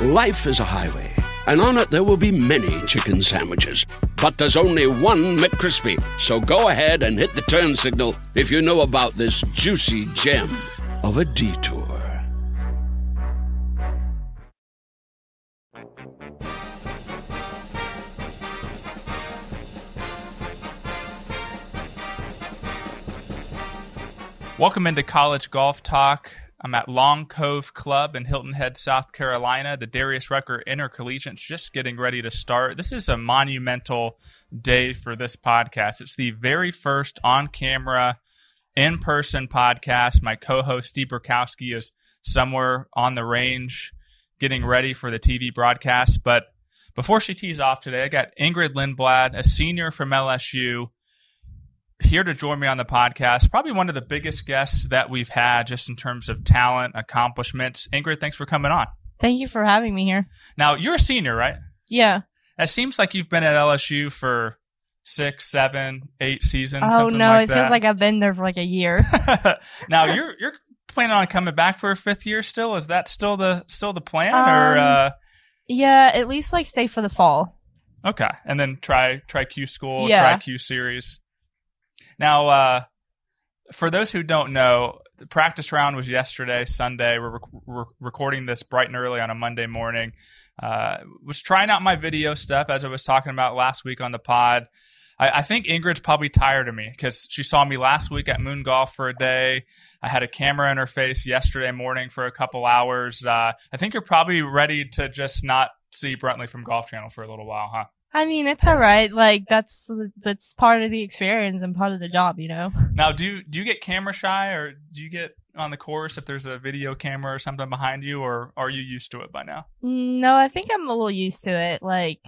Life is a highway, and on it there will be many chicken sandwiches. But there's only one McCrispy. So go ahead and hit the turn signal if you know about this juicy gem of a detour. Welcome into College Golf Talk. I'm at Long Cove Club in Hilton Head, South Carolina. The Darius Rucker Intercollegiate's just getting ready to start. This is a monumental day for this podcast. It's the very first on camera, in person podcast. My co host, Steve Burkowski, is somewhere on the range getting ready for the TV broadcast. But before she tees off today, I got Ingrid Lindblad, a senior from LSU here to join me on the podcast. Probably one of the biggest guests that we've had just in terms of talent, accomplishments. Ingrid, thanks for coming on. Thank you for having me here. Now, you're a senior, right? Yeah. It seems like you've been at LSU for six, seven, eight seasons. Oh no, like it that. feels like I've been there for like a year. now you're you're planning on coming back for a fifth year still? Is that still the still the plan? Um, or uh, yeah, at least like stay for the fall. okay, and then try try Q school, Yeah. try Q series. Now, uh, for those who don't know, the practice round was yesterday, Sunday. We're, rec- we're recording this bright and early on a Monday morning. Uh, was trying out my video stuff as I was talking about last week on the pod. I, I think Ingrid's probably tired of me because she saw me last week at Moon Golf for a day. I had a camera in her face yesterday morning for a couple hours. Uh, I think you're probably ready to just not see Brentley from Golf Channel for a little while, huh? I mean, it's all right. Like that's that's part of the experience and part of the job, you know. Now, do you, do you get camera shy, or do you get on the course if there's a video camera or something behind you, or are you used to it by now? No, I think I'm a little used to it. Like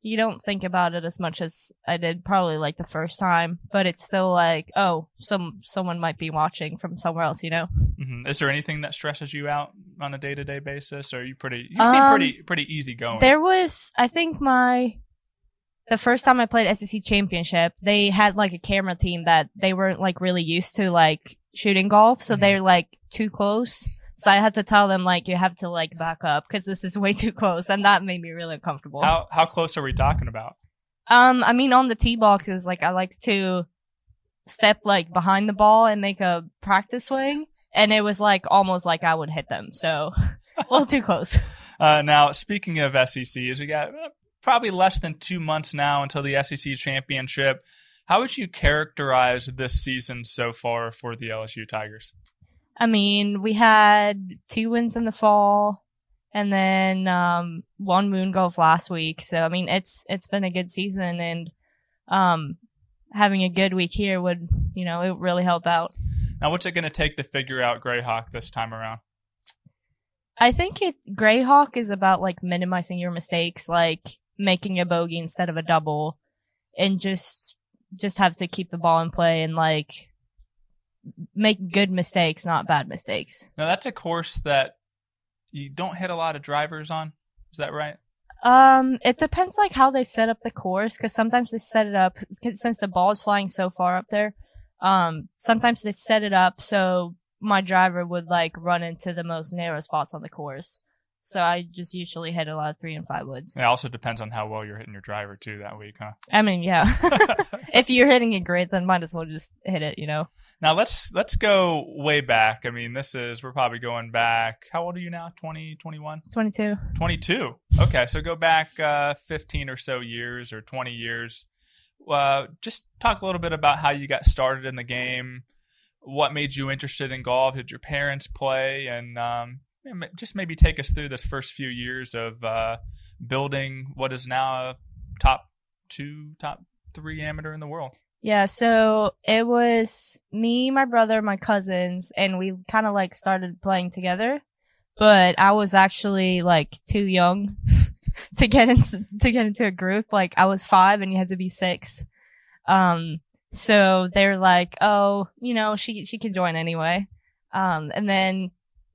you don't think about it as much as I did probably like the first time, but it's still like, oh, some someone might be watching from somewhere else, you know. hmm Is there anything that stresses you out on a day to day basis, or are you pretty? You seem Um, pretty pretty easygoing. There was, I think my, the first time I played SEC championship, they had like a camera team that they weren't like really used to like shooting golf. So Mhm. they're like too close. So I had to tell them like, you have to like back up because this is way too close. And that made me really uncomfortable. How how close are we talking about? Um, I mean, on the tee boxes, like I like to step like behind the ball and make a practice swing. And it was like almost like I would hit them. So a little too close. Uh, now, speaking of SECs, we got probably less than two months now until the SEC championship. How would you characterize this season so far for the LSU Tigers? I mean, we had two wins in the fall and then um one moon golf last week. So I mean it's it's been a good season and um having a good week here would, you know, it really help out. Now, what's it going to take to figure out Greyhawk this time around? I think it Greyhawk is about like minimizing your mistakes, like making a bogey instead of a double and just just have to keep the ball in play and like make good mistakes, not bad mistakes. Now, that's a course that you don't hit a lot of drivers on. Is that right? Um, it depends like how they set up the course because sometimes they set it up since the ball is flying so far up there. Um, sometimes they set it up so my driver would like run into the most narrow spots on the course. So I just usually hit a lot of three and five woods. It also depends on how well you're hitting your driver too that week, huh? I mean, yeah. if you're hitting it great, then might as well just hit it, you know. now let's let's go way back. I mean, this is we're probably going back. How old are you now? 20, 21? 22. 22. Okay, so go back uh, 15 or so years or 20 years. Uh, just talk a little bit about how you got started in the game. What made you interested in golf? Did your parents play? And um, just maybe take us through this first few years of uh, building what is now a top two, top three amateur in the world. Yeah, so it was me, my brother, my cousins, and we kind of like started playing together. but I was actually like too young to get in, to get into a group. Like I was five and you had to be six. Um, so they're like, oh, you know, she, she can join anyway. Um, and then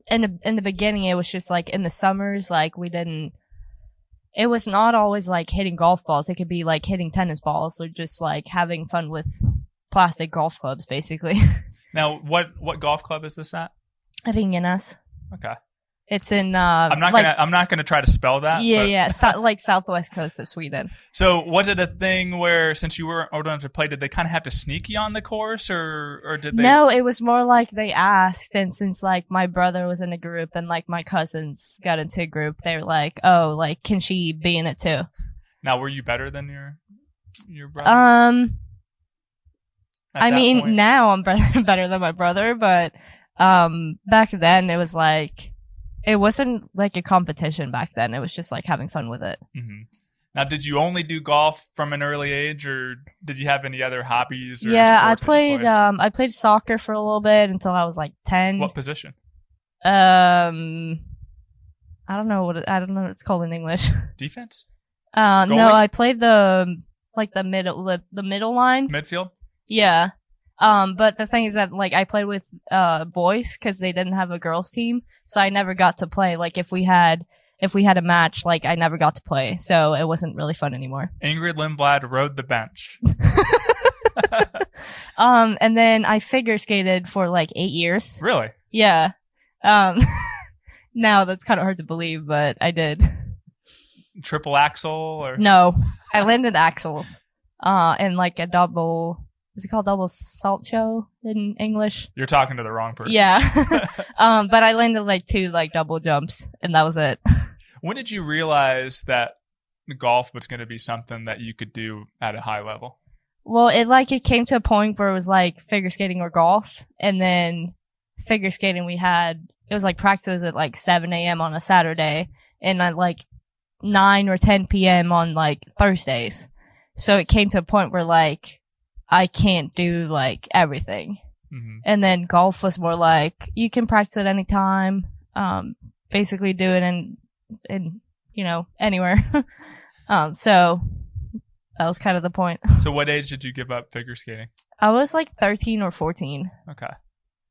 in the, in the beginning, it was just like in the summers, like we didn't, it was not always like hitting golf balls. It could be like hitting tennis balls or just like having fun with plastic golf clubs, basically. Now, what what golf club is this at? Ringenas. Okay, It's in, uh, I'm not like, gonna I'm not gonna try to spell that. yeah, but- yeah, so, like southwest coast of Sweden. So was it a thing where since you weren't old enough to play, did they kind of have to sneak you on the course, or or did they? No, it was more like they asked, and since like my brother was in a group and like my cousins got into a group, they were like, "Oh, like can she be in it too?" Now, were you better than your your brother? Um, at I mean, point? now I'm better better than my brother, but um, back then it was like it wasn't like a competition. Back then, it was just like having fun with it. Mhm. Now, did you only do golf from an early age, or did you have any other hobbies? Or Yeah, I sports that you played. played? Um, I played soccer for a little bit until I was like ten. what position? Um, I don't know what it, I don't know what it's called in English. Defense, Uh, no, I played the like the middle the, the middle line. midfield. Yeah. Um, but the thing is that like I played with uh boys because they didn't have a girls team, so I never got to play. Like if we had if we had a match, like I never got to play, so it wasn't really fun anymore. Ingrid Lindblad rode the bench. Um, and then I figure skated for like eight years. Really? Yeah. Um, now that's kind of hard to believe, but I did. Triple axel or No, I landed axels, uh, in like a double. Is it called double Salchow in English? you're talking to the wrong person. Yeah. um, but I landed like two like double jumps, and that was it. When did you realize that golf was going to be something that you could do at a high level? Well, it like it came to a point where it was like figure skating or golf, and then figure skating we had it was like practice at like 7 a.m. on a Saturday, and at like 9 or 10 p.m. on like Thursdays. So it came to a point where like I can't do like everything. hmm And then golf was more like you can practice at any time. Um, basically do it in, in, you know, anywhere. um, so that was kind of the point. So, what age did you give up figure skating? I was like 13 or 14. Okay.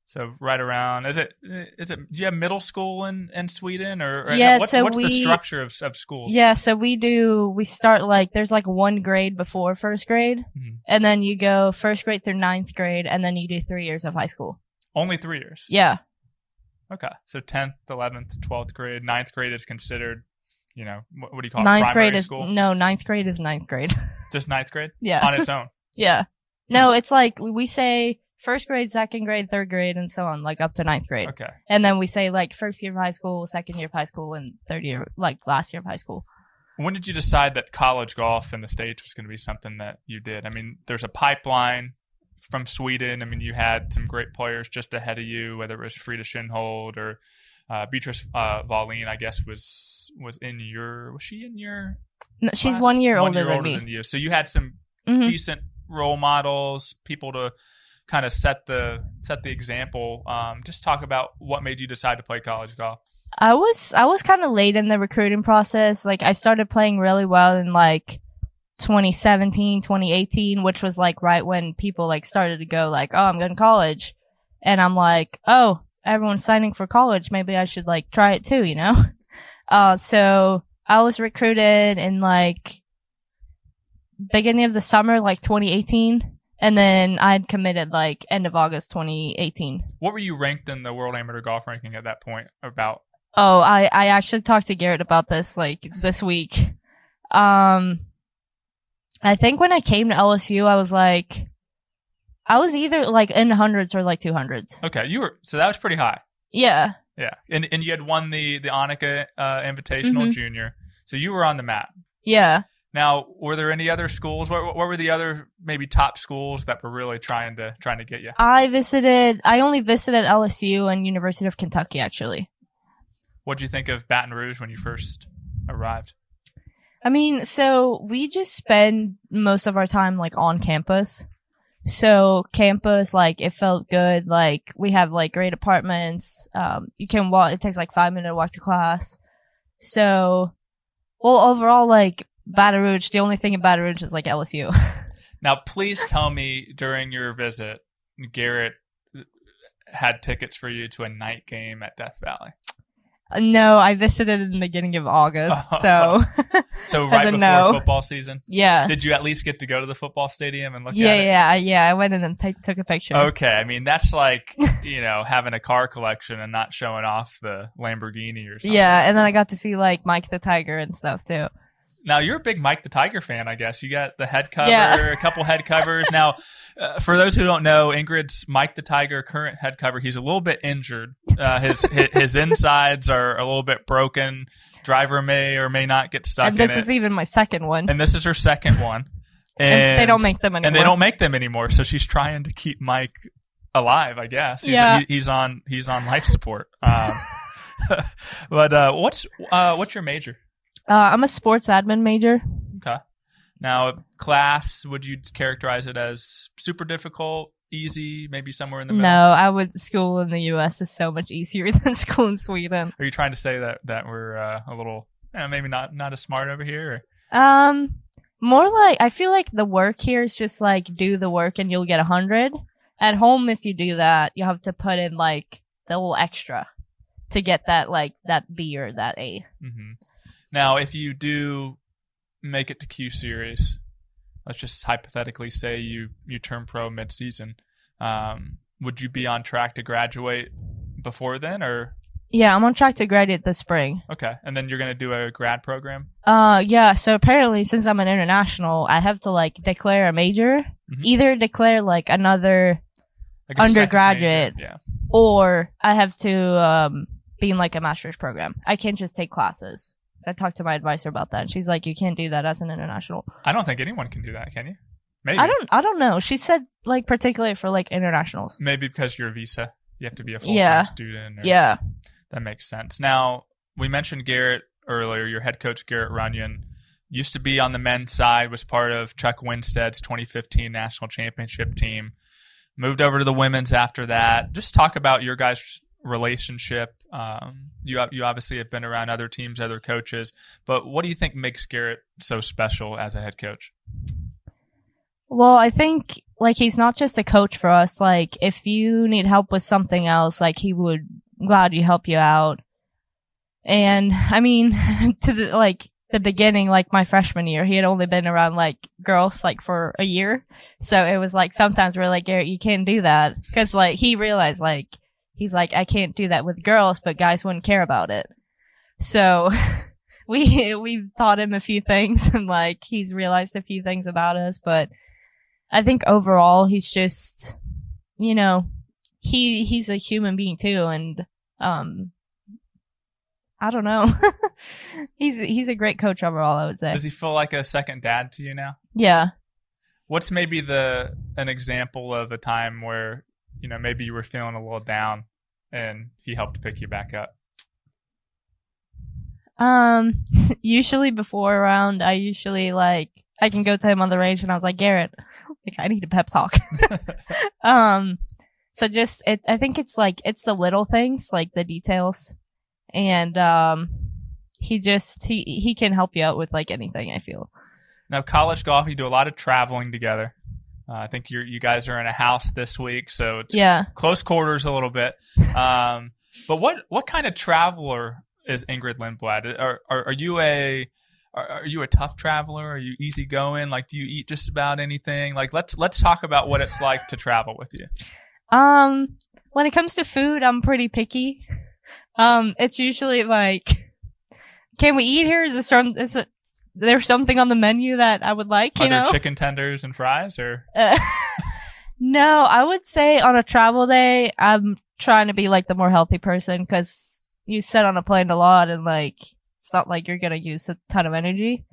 So right around is it is it do you have middle school in, in Sweden or, or Yeah, what's, so what's the we- structure of of schools? Yeah. So we do, we start like, there's like one grade before first grade. Mhm. And then you go first grade through ninth grade. And then you do three years of high school. Only three years. Yeah. Okay. So tenth, eleventh, twelfth grade, ninth grade is considered, you know, what, what do you call it? ninth grade is, school. no, ninth grade is ninth grade. Just ninth grade yeah. on its own. Yeah. No, it's like we say first grade, second grade, third grade, and so on, like up to ninth grade. Okay. And then we say like first year of high school, second year of high school, and third year, like last year of high school. When did you decide that college golf in the States was going to be something that you did? I mean, there's a pipeline from Sweden. I mean, you had some great players just ahead of you, whether it was Frida Kinhult or uh, Beatrice uh, Wallin, I guess was was in your was she in your No, she's class? one year One older year than older me. than you. So you had some Mhm. decent role models, people to kind of set the set the example. Um, just talk about what made you decide to play college golf. I was I was kind of late in the recruiting process. Like I started playing really well in like 2017, 2018, which was like right when people like started to go like, "Oh, I'm going to college." And I'm like, "Oh, everyone's signing for college. Maybe I should like try it too, you know?" Uh so I was recruited in like beginning of the summer like 2018 and then I'd committed like end of August 2018. What were you ranked in the World Amateur Golf ranking at that point? About Oh, I, I actually talked to Garrett about this like this week. Um, I think when I came to LSU, I was like, I was either like in hundreds or like two hundreds. okay, you were so that was pretty high. Yeah. Yeah, and and you had won the the Annika uh, Invitational Mhm. Junior, so you were on the map. Yeah. Now, were there any other schools? What, what were the other maybe top schools that were really trying to trying to get you? I visited, I only visited LSU and University of Kentucky actually. What did you think of Baton Rouge when you first arrived? I mean, so we just spend most of our time like on campus. So campus, like, it felt good. Like, we have like great apartments. Um, you can walk, it takes like five minutes to walk to class. So, well, overall, like, Baton Rouge, the only thing in Baton Rouge is like LSU. Now, please tell me during your visit, Garrett uh, had tickets for you to a night game at Death Valley. Uh, no, I visited in the beginning of August. So, So right before no. football season, yeah. did you at least get to go to the football stadium and look Yeah, at it? yeah, yeah. I went in and t- took a picture. Okay, I mean that's like you know having a car collection and not showing off the Lamborghini or something. Yeah, and then I got to see like Mike the Tiger and stuff too. Now you're a big Mike the Tiger fan, I guess. You got the head cover, Yeah. a couple head covers. Now, uh, for those who don't know, Ingrid's Mike the Tiger current head cover. He's a little bit injured. Uh, his, his his insides are a little bit broken. Driver may or may not get stuck and this is it. even my second one. and this is her second one. And, And they don't make them And they anymore. don't make them anymore. So she's trying to keep Mike alive, I guess. He's, Yeah. he- he's on he's on life support. Um, but uh, what's uh, what's your major? Uh, I'm a sports admin major. Okay. Now, class, would you characterize it as super difficult, easy, maybe somewhere in the middle? No. I would school in the U.S. is so much easier than school in Sweden. Are you trying to say that that we're uh, a little, eh, maybe not not as smart over here? Or? Um, more like I feel like the work here is just like do the work and you'll get a hundred. At home, if you do that, you have to put in like the little extra to get that like that B or that A. hmm Now, if you do make it to Q series, let's just hypothetically say you you turn pro mid season, um, would you be on track to graduate before then, or Yeah, I'm on track to graduate this spring. okay, and then you're gonna do a grad program? Uh, yeah. So apparently, since I'm an international, I have to like declare a major, Mhm. either declare like another, Like Undergraduate. Yeah. or I have to um be in like a master's program. I can't just take classes. I talked to my advisor about that, and she's like, "You can't do that as an international." I don't think anyone can do that, can you? Maybe. I don't. I don't know. She said like particularly for like internationals. Maybe because you're a visa, you have to be a full time Yeah. student. or- Yeah. that makes sense. Now we mentioned Garrett earlier. Your head coach Garrett Runion used to be on the men's side, was part of Chuck Winstead's 2015 national championship team. Moved over to the women's after that. Just talk about your guys' relationship. Um, you you obviously have been around other teams, other coaches, but what do you think makes Garrett so special as a head coach? Well, I think like he's not just a coach for us. Like if you need help with something else, like he would gladly help you out. And I mean, to the like the beginning, like my freshman year, he had only been around like girls like for a year. So it was like sometimes we're like, Garrett, you can't do that. Cause like he realized like, he's like, I can't do that with girls, but guys wouldn't care about it. So we, we've taught him a few things and like he's realized a few things about us, but I think overall he's just, you know, he, he's a human being too. And, um, I don't know. he's, he's a great coach overall, I would say. Does he feel like a second dad to you now? Yeah. What's maybe the an example of a time where you know maybe you were feeling a little down and he helped pick you back up? Um, usually before a round, I usually like, I can go to him on the range and I was like, Garrett, like, I need a pep talk. um, so just, it, I think it's like, it's the little things, like the details. And, um, he just, he, he can help you out with like anything, I feel. Now, college golf, you do a lot of traveling together. Uh, I think you you guys are in a house this week, so it's Yeah. close quarters a little bit. Um, but what what kind of traveler is Ingrid Lindblad? Are are, are you a are, are you a tough traveler? Are you easygoing? Like, do you eat just about anything? Like, let's let's talk about what it's like to travel with you. Um, when it comes to food, I'm pretty picky. Um, it's usually like, can we eat here? Is this from is it, there's something on the menu that I would like, you Are there know? chicken tenders and fries, or Uh, no, I would say on a travel day, I'm trying to be like the more healthy person because you sit on a plane a lot and like, it's not like you're going to use a ton of energy.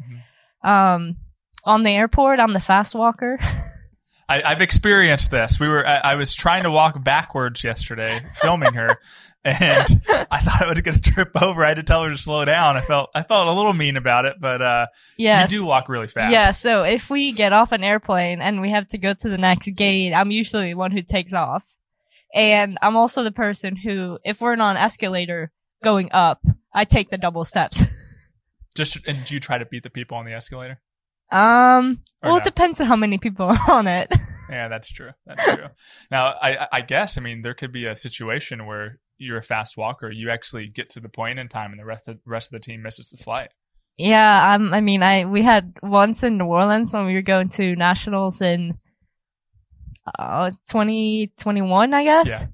Um, on the airport, I'm the fast walker. I, I've experienced this. We were I, I was trying to walk backwards yesterday, filming her, and I thought I was going to trip over. I had to tell her to slow down. I felt I felt a little mean about it, but uh, Yes. you do walk really fast. Yeah, so if we get off an airplane and we have to go to the next gate, I'm usually the one who takes off. And I'm also the person who, if we're on an escalator going up, I take the double steps. Just and do you try to beat the people on the escalator? Um, Or well, no? it depends on how many people are on it. Yeah, that's true. That's true. now, I I guess I mean there could be a situation where you're a fast walker, you actually get to the point in time, and the rest of rest of the team misses the flight. yeah, um, I mean, I, we had once in New Orleans when we were going to nationals in, uh, 2021, I guess. Yeah.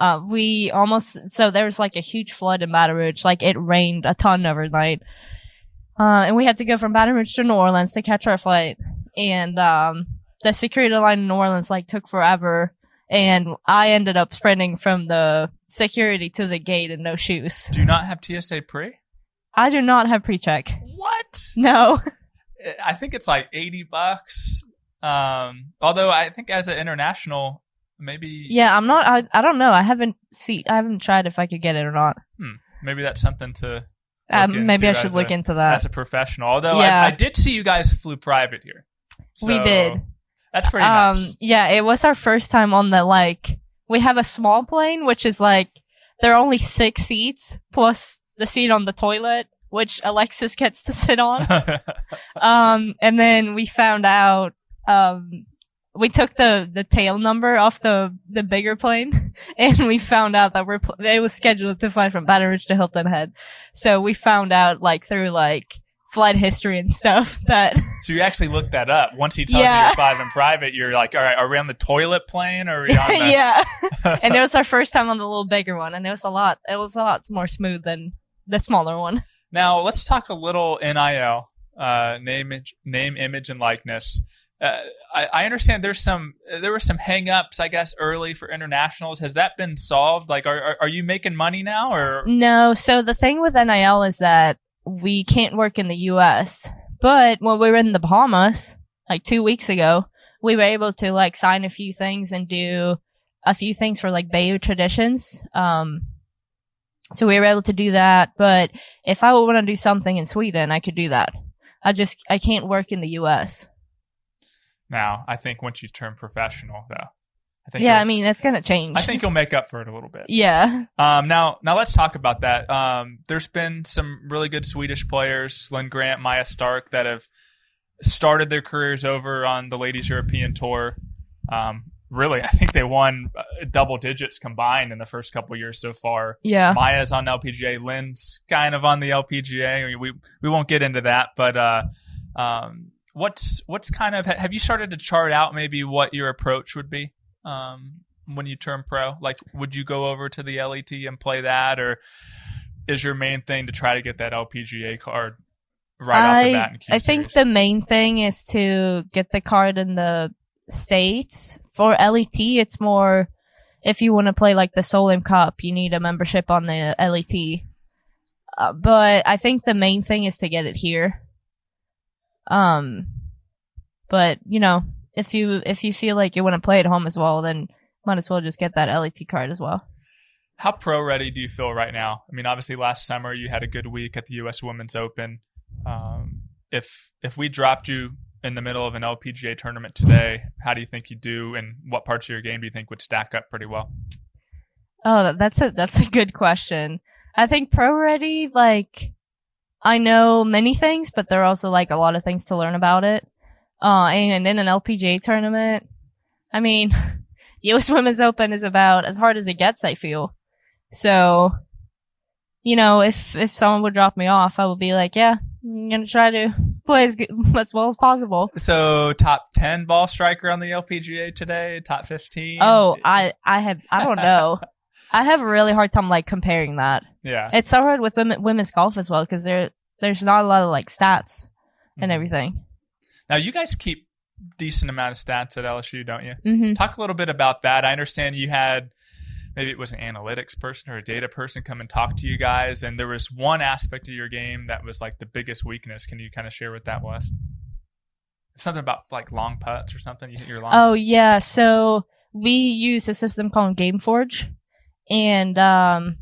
Uh, we almost, so there was like a huge flood in Baton Rouge. Like it rained a ton overnight. Uh, and we had to go from Baton Rouge to New Orleans to catch our flight. And, um, the security line in New Orleans like took forever. And I ended up sprinting from the security to the gate and no shoes. Do you not have TSA pre? I do not have pre-check. What? No. I think it's like eighty bucks. Um, although I think as an international, maybe Yeah, I'm not, I, I don't know. I haven't see, I haven't tried if I could get it or not. maybe that's something to Um, maybe I should look a- into that. as a professional. Although Yeah. I, I did see you guys flew private here. We did. That's pretty um, nice. yeah, it was our first time on the like. We have a small plane, which is like there are only six seats plus the seat on the toilet, which Alexis gets to sit on. um, and then we found out. Um, we took the the tail number off the the bigger plane, and we found out that we're pl- it was scheduled to fly from Baton Rouge to Hilton Head. So we found out like through like flight history and stuff that so you actually looked that up. Once he tells you Yeah. you're five in private, you're like, all right, are we on the toilet plane or are we on the? yeah. and it was our first time on the little bigger one, and it was a lot. It was a lot more smooth than the smaller one. Now let's talk a little NIL, uh, name, image- name, image, and likeness. Uh, I, I understand there's some there were some hangups, I guess, early for internationals. Has that been solved? Like, are are, are you making money now, or No, so the thing with NIL is that we can't work in the U.S. But when we were in the Bahamas, like two weeks ago, we were able to like sign a few things and do a few things for like Bayou traditions. Um, so we were able to do that. But if I would want to do something in Sweden, I could do that. I just I can't work in the U.S. now? I think once you turn professional, though, I think Yeah, I mean that's gonna change. I think you'll make up for it a little bit. Yeah. Um, now, now let's talk about that. Um, there's been some really good Swedish players, Linn Grant, Maja Stark, that have started their careers over on the Ladies European Tour. Um, really, I think they won uh, double digits combined in the first couple years so far. Yeah. Maja's on LPGA, Linn's kind of on the LPGA. I mean, we we won't get into that, but uh, um, what's what's kind of have you started to chart out maybe what your approach would be um, when you turn pro? Like, would you go over to the LET and play that, or is your main thing to try to get that LPGA card right off the bat? I think the main thing is to get the card in the states. For LET, it's more if you want to play like the Solheim Cup, you need a membership on the LET. Uh, but I think the main thing is to get it here. Um, but you know, if you if you feel like you want to play at home as well, then might as well just get that LET card as well. How pro ready do you feel right now? I mean, obviously last summer you had a good week at the U.S. Women's Open. Um, if if we dropped you in the middle of an LPGA tournament today, how do you think you do, and what parts of your game do you think would stack up pretty well? Oh, that's a that's a good question. I think pro ready, like, I know many things, but there are also like a lot of things to learn about it. Uh, and in an LPGA tournament, I mean, U.S. Women's Open is about as hard as it gets. I feel so. You know, if if someone would drop me off, I would be like, yeah, I'm gonna try to play as good, as well as possible. So top ten ball striker on the LPGA today, top fifteen. Oh, I I have I don't know. I have a really hard time like comparing that. yeah. It's so hard with women, women's golf as well because there there's not a lot of like stats and Mhm. everything. Now you guys keep decent amount of stats at LSU, don't you? Mm-hmm. Talk a little bit about that. I understand you had maybe it was an analytics person or a data person come and talk to you guys, and there was one aspect of your game that was like the biggest weakness. Can you kind of share what that was? something about like long putts or something. You hit your long. Oh yeah, so we use a system called GameForge, and um,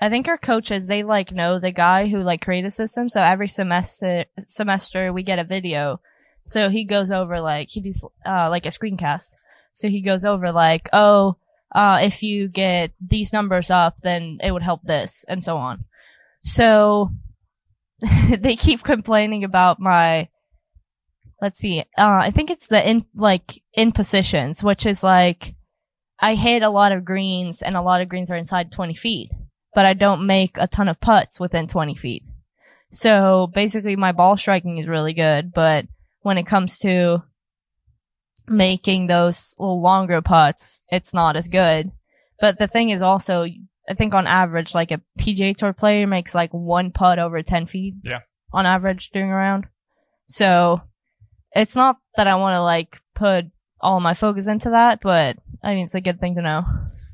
I think our coaches they like know the guy who like created the system. So every semester semester we get a video. So he goes over like he does uh, like a screencast. So he goes over like, oh, uh, if you get these numbers up, then it would help this, and so on. So they keep complaining about my let's see. Uh, I think it's the in, like, in positions, which is like, I hit a lot of greens and a lot of greens are inside 20 feet, but I don't make a ton of putts within 20 feet. So basically my ball striking is really good, but when it comes to making those little longer putts, it's not as good. But the thing is also, I think on average, like a PGA Tour player makes like one putt over 10 feet. Yeah. On average during a round. So it's not that I want to like put all my focus into that, but I mean, it's a good thing to know.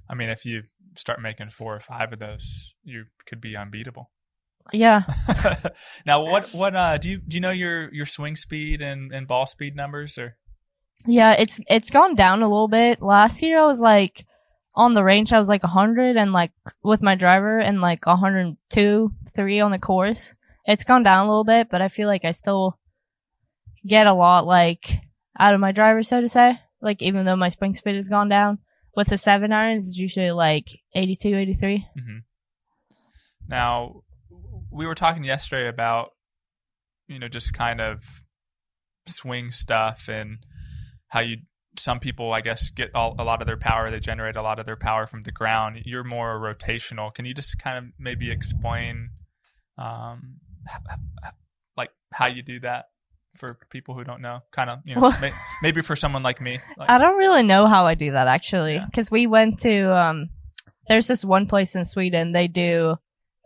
I mean, if you start making four or five of those, you could be unbeatable. Yeah. now, what what uh do you do you know your your swing speed and and ball speed numbers or? Yeah, it's it's gone down a little bit. Last year I was like on the range I was like 100 and like with my driver and like 102, 3 on the course. It's gone down a little bit, but I feel like I still get a lot like out of my driver, so to say. Like even though my spring speed has gone down, with the seven irons, it's usually like 82, 83. Mm-hmm. Now, we were talking yesterday about, you know, just kind of swing stuff and how you, some people, I guess, get all, a lot of their power, they generate a lot of their power from the ground. You're more rotational. Can you just kind of maybe explain, um, like how you do that? For people who don't know kind of you know may, maybe for someone like me like, i don't really know how i do that actually because yeah. we went to um there's this one place in sweden they do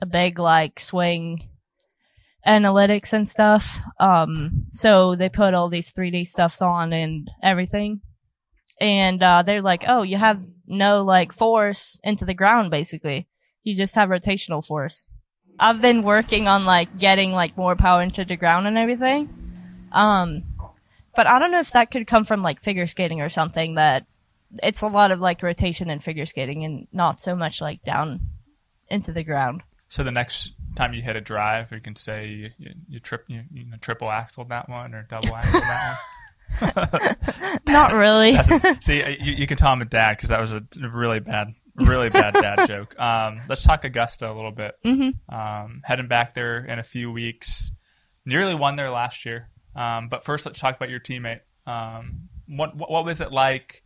a big like swing analytics and stuff um so they put all these 3d stuffs on and everything. And uh they're like oh you have no like force into the ground basically. You just have rotational force. I've been working on like getting like more power into the ground and everything um, but I don't know if that could come from like figure skating or something that it's a lot of like rotation in figure skating and not so much like down into the ground. So the next time you hit a drive, you can say you, you, you trip you, you know, triple axel that one or double axel that one. Not really. a, see, you, you, can tell I'm a dad because that was a really bad, really bad dad joke. Um, let's talk Augusta a little bit. Mm-hmm. Um, heading back there in a few weeks. Nearly won there last year. Um, but first, let's talk about your teammate. Um, what, what was it like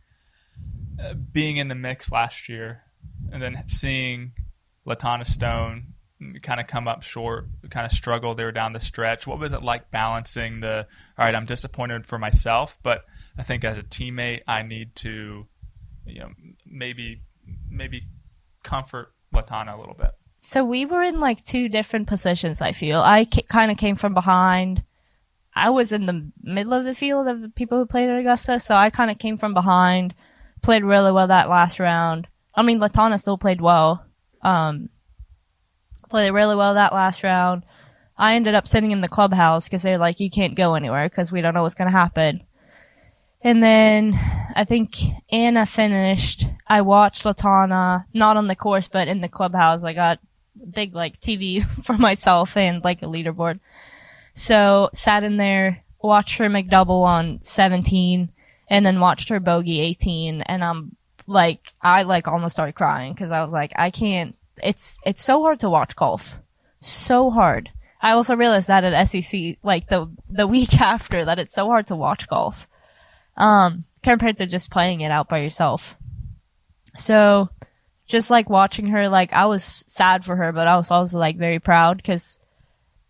uh, being in the mix last year, and then seeing Latanna Stone kind of come up short, kind of struggle there down the stretch? What was it like balancing the? All right, I'm disappointed for myself, but I think as a teammate, I need to, you know, maybe maybe comfort Latanna a little bit. So we were in like two different positions. I feel I ca- kind of came from behind I was in the middle of the field of the people who played at Augusta, so I kind of came from behind, played really well that last round. I mean, Latanna still played well. Um, played really well that last round. I ended up sitting in the clubhouse because they're like, you can't go anywhere because we don't know what's going to happen. And then I think Anna finished. I watched Latanna, not on the course, but in the clubhouse. I got big like TV for myself and like a leaderboard. So sat in there, watched her McDouble on 17, and then watched her bogey 18, and I'm like, I like almost started crying because I was like, I can't. It's it's so hard to watch golf, so hard. I also realized that at SEC, like the the week after, that it's so hard to watch golf, um, compared to just playing it out by yourself. So, just like watching her, like I was sad for her, but I was also like very proud because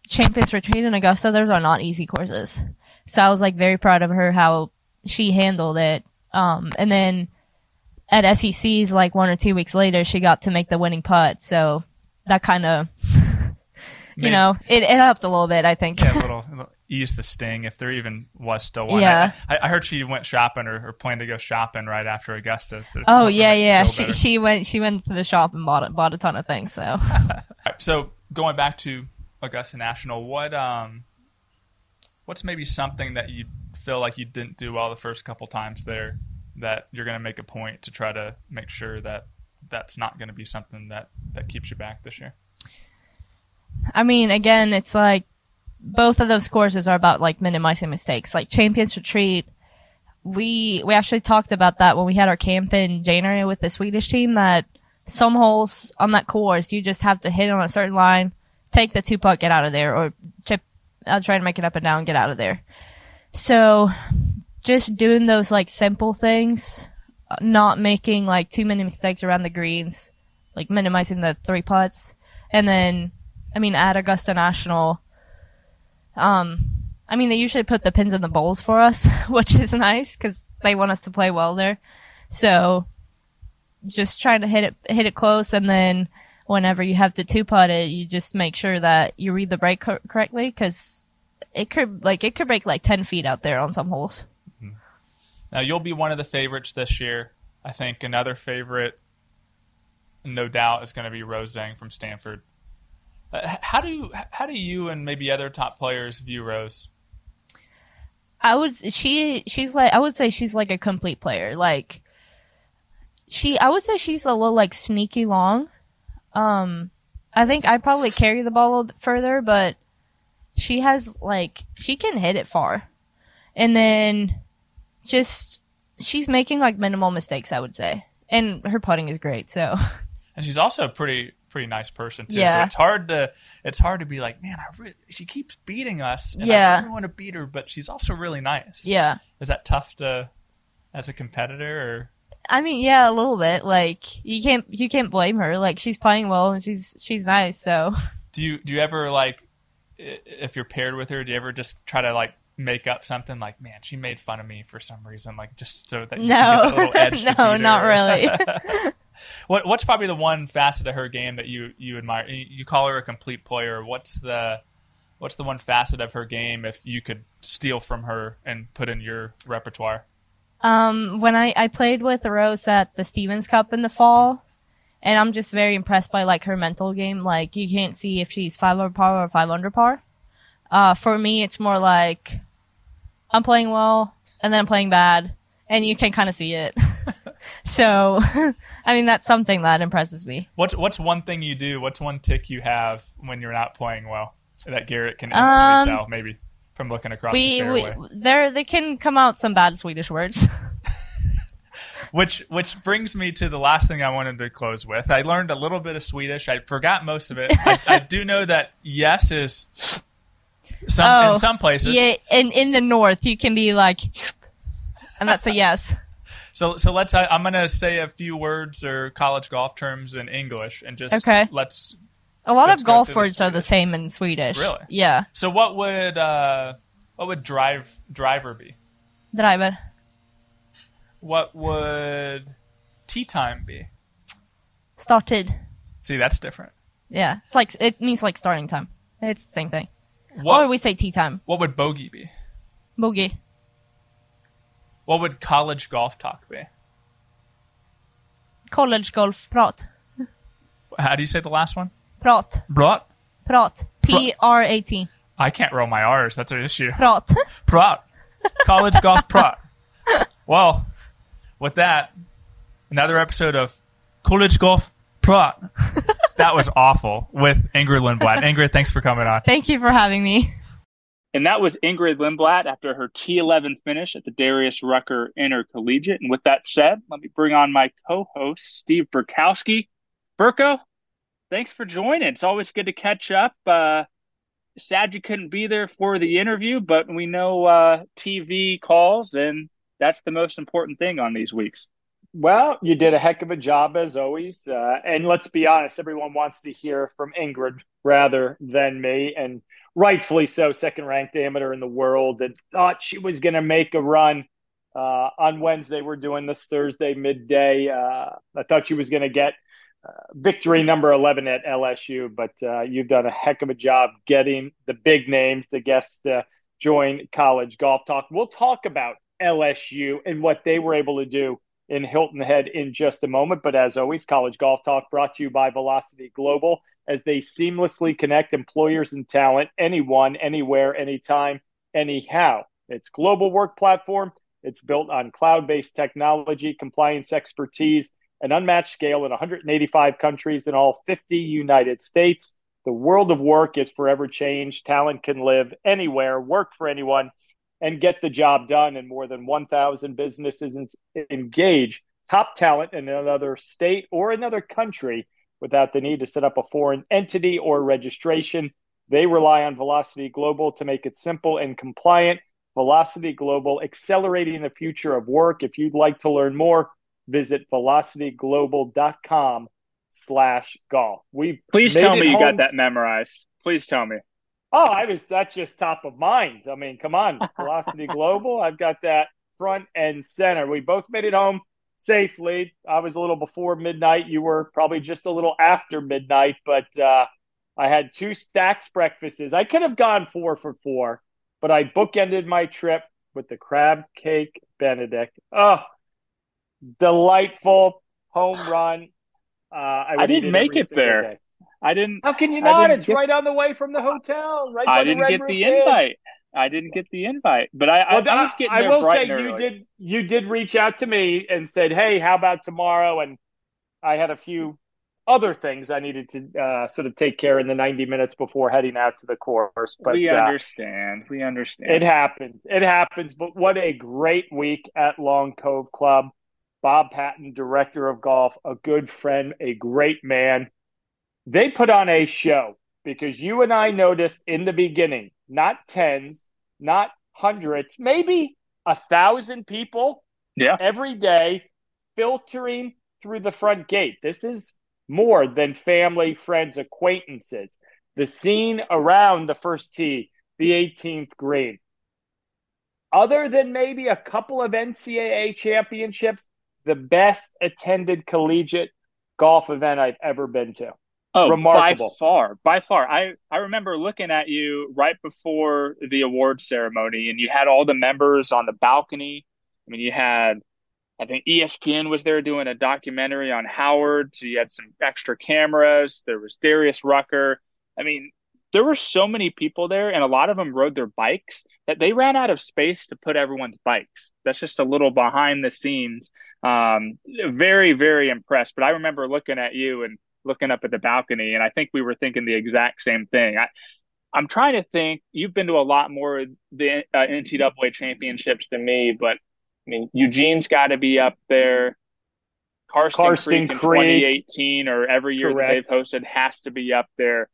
Champions Retreat in Augusta, those are not easy courses. So I was like very proud of her how she handled it. Um, and then at SEC's like one or two weeks later, she got to make the winning putt. So that kind of, you know, it, it helped a little bit, I think. Yeah, a little, little ease the sting if there even was still one. Yeah. I, I heard she went shopping or, or, planned to go shopping right after Augusta. Oh yeah, yeah. She she went she went to the shop and bought bought a ton of things. So. so going back to Augusta National, what um, what's maybe something that you feel like you didn't do well the first couple times there, that you're going to make a point to try to make sure that that's not going to be something that that keeps you back this year. I mean, again, it's like both of those courses are about like minimizing mistakes. Like Champions Retreat, we we actually talked about that when we had our camp in January with the Swedish team. That some holes on that course you just have to hit on a certain line, take the two putt, get out of there, or chip. I'll try to make it up and down, get out of there. So, just doing those like simple things, not making like too many mistakes around the greens, like minimizing the three putts, and then, I mean, at Augusta National, um, I mean, they usually put the pins in the bowls for us, which is nice because they want us to play well there. So, just trying to hit it hit it close, and then whenever you have to two putt it, you just make sure that you read the break co- correctly because it could like it could break like ten feet out there on some holes. Now you'll be one of the favorites this year. I think another favorite, no doubt, is going to be Rose Zhang from Stanford. Uh, how do how do you and maybe other top players view Rose? I would she she's like I would say she's like a complete player. Like she I would say she's a little like sneaky long. Um I think I'd probably carry the ball a little bit further, but she has like she can hit it far. And then just she's making like minimal mistakes, I would say. And her putting is great, so And she's also a pretty pretty nice person too. So Yeah. it's hard to it's hard to be like, man, I really she keeps beating us. And Yeah. I really want to beat her, but she's also really nice. yeah. Is that tough to as a competitor or I mean, yeah, a little bit. Like you can't you can't blame her. Like she's playing well and she's she's nice, so do you do you ever like if you're paired with her, do you ever just try to like make up something like, man, she made fun of me for some reason, like just so that you No. can get a little edge No, not really. what what's probably the one facet of her game that you you admire? You you call her a complete player. What's the what's the one facet of her game if you could steal from her and put in your repertoire? Um, when I, I played with Rose at the Stephens Cup in the fall, and I'm just very impressed by like her mental game. Like you can't see if she's five over par or five under par. Uh, for me, it's more like I'm playing well and then I'm playing bad, and you can kind of see it. so, I mean, that's something that impresses me. What's what's one thing you do? What's one tick you have when you're not playing well that Garrett can instantly Um, tell? Maybe from looking across We, the we fairway. there they can come out some bad Swedish words. Which which brings me to the last thing I wanted to close with. I learned a little bit of Swedish. I forgot most of it. I, I do know that yes is some Oh, in some places. yeah, in in the north, you can be like, and that's a yes. So so let's. I, I'm gonna say a few words or college golf terms in English and just Okay. let's. A lot of go golf words are the same in Swedish. Really? Yeah. So what would uh what would drive driver be? Driver. What would tee time be? Started. See, that's different. Yeah. It's like, it means like starting time. It's the same thing. What Or we say tee time. what would bogey be? Bogey. What would college golf talk be? College golf prat. How do you say the last one? Prat. Brat. Prat. P-R-A-T. I can't roll my R's. That's an issue. Prat. Prat. College golf prat. Well, with that, another episode of College golf prat. That was awful with Ingrid Lindblad. Ingrid, thanks for coming on. Thank you for having me. And that was Ingrid Lindblad after her T11 finish at the Darius Rucker Intercollegiate. And with that said, let me bring on my co-host, Steve Burkowski. Burko, thanks for joining. It's always good to catch up. Uh, sad you couldn't be there for the interview, but we know uh, TV calls, and that's the most important thing on these weeks. Well, you did a heck of a job as always. Uh, and let's be honest, everyone wants to hear from Ingrid rather than me. And rightfully so, second ranked amateur in the world and thought she was going to make a run. Uh, on Wednesday, we're doing this Thursday midday. Uh, I thought she was going to get victory number 11 at LSU, but uh, you've done a heck of a job getting the big names, the guests to join College Golf Talk. We'll talk about LSU and what they were able to do in Hilton Head in just a moment. But as always, College Golf Talk brought to you by Velocity Global as they seamlessly connect employers and talent, anyone, anywhere, anytime, anyhow. Its global work platform, it's built on cloud based technology, compliance expertise, and unmatched scale in 185 countries in all 50 United States. The world of work is forever changed. Talent can live anywhere, work for anyone, and get the job done. And more than 1,000 businesses engage top talent in another state or another country without the need to set up a foreign entity or registration. They rely on Velocity Global to make it simple and compliant. Velocity Global, accelerating the future of work. If you'd like to learn more, visit velocityglobal.com slash golf. We please tell me you got that memorized. Please tell me. Oh, I was that's just top of mind. I mean, come on, Velocity Global. I've got that front and center. We both made it home safely. I was a little before midnight. You were probably just a little after midnight, but uh, I had two stacks breakfasts. I could have gone four for four, but I bookended my trip with the crab cake Benedict. Oh, delightful home run. Uh, I, I didn't make it there. Day. I didn't. How can you not? It's get, right on the way from the hotel. Right. I didn't the get the invite. I didn't get the invite, but I, well, I, I was getting. I will say you did. You did reach out to me and said, "Hey, how about tomorrow?" And I had a few other things I needed to uh, sort of take care in the 90 minutes before heading out to the course. But we uh, understand. Uh, we understand. It happens. It happens. But what a great week at Long Cove Club. Bob Patton, director of golf, a good friend, a great man. They put on a show because you and I noticed in the beginning, not tens, not hundreds, maybe a thousand people yeah. every day filtering through the front gate. This is more than family, friends, acquaintances. The scene around the first tee, the 18th green. Other than maybe a couple of NCAA championships, the best attended collegiate golf event I've ever been to. Oh, Remarkable. by far, by far. I, I remember looking at you right before the award ceremony, and you had all the members on the balcony. I mean, you had, I think ESPN was there doing a documentary on Howard. So you had some extra cameras. There was Darius Rucker. I mean, there were so many people there, and a lot of them rode their bikes that they ran out of space to put everyone's bikes. That's just a little behind the scenes. Um, very, very impressed. But I remember looking at you and looking up at the balcony, and I think we were thinking the exact same thing. I, I'm trying to think. You've been to a lot more the uh, NCAA championships than me, but I mean, Eugene's got to be up there. Karsten, Karsten Creek in 2018 or every year they've hosted has to be up there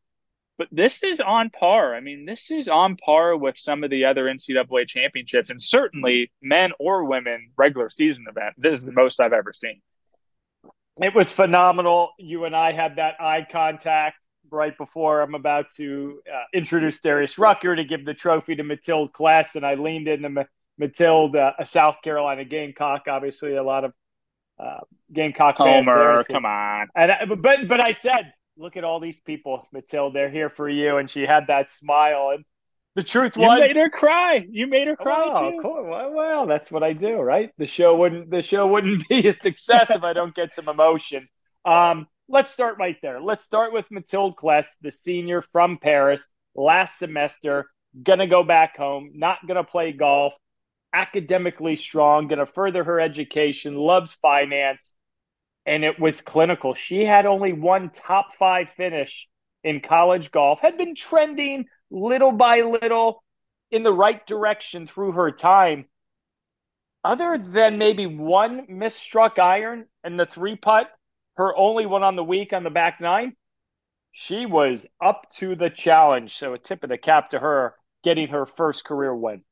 but this is on par. I mean, this is on par with some of the other NCAA championships, and certainly men or women regular season event. This is the most I've ever seen. It was phenomenal. You and I had that eye contact right before I'm about to uh, introduce Darius Rucker to give the trophy to Mathilde Claisse, and I leaned into Mathilde, uh, a South Carolina Gamecock. Obviously, a lot of uh, Gamecock fans Homer, there. So, come on. And I, but but I said look at all these people, Mathilde. They're here for you. And she had that smile. And the truth you was, you made her cry. You made her cry oh, too. Cool. Well, well, that's what I do, right? The show wouldn't the show wouldn't be a success if I don't get some emotion. Um, let's start right there. Let's start with Mathilde Claisse, the senior from Paris, last semester, gonna go back home, not gonna play golf, academically strong, gonna further her education, loves finance and it was clinical. She had only one top five finish in college golf, had been trending little by little in the right direction through her time. Other than maybe one misstruck iron and the three putt, her only one on the week on the back nine, she was up to the challenge. So a tip of the cap to her getting her first career win.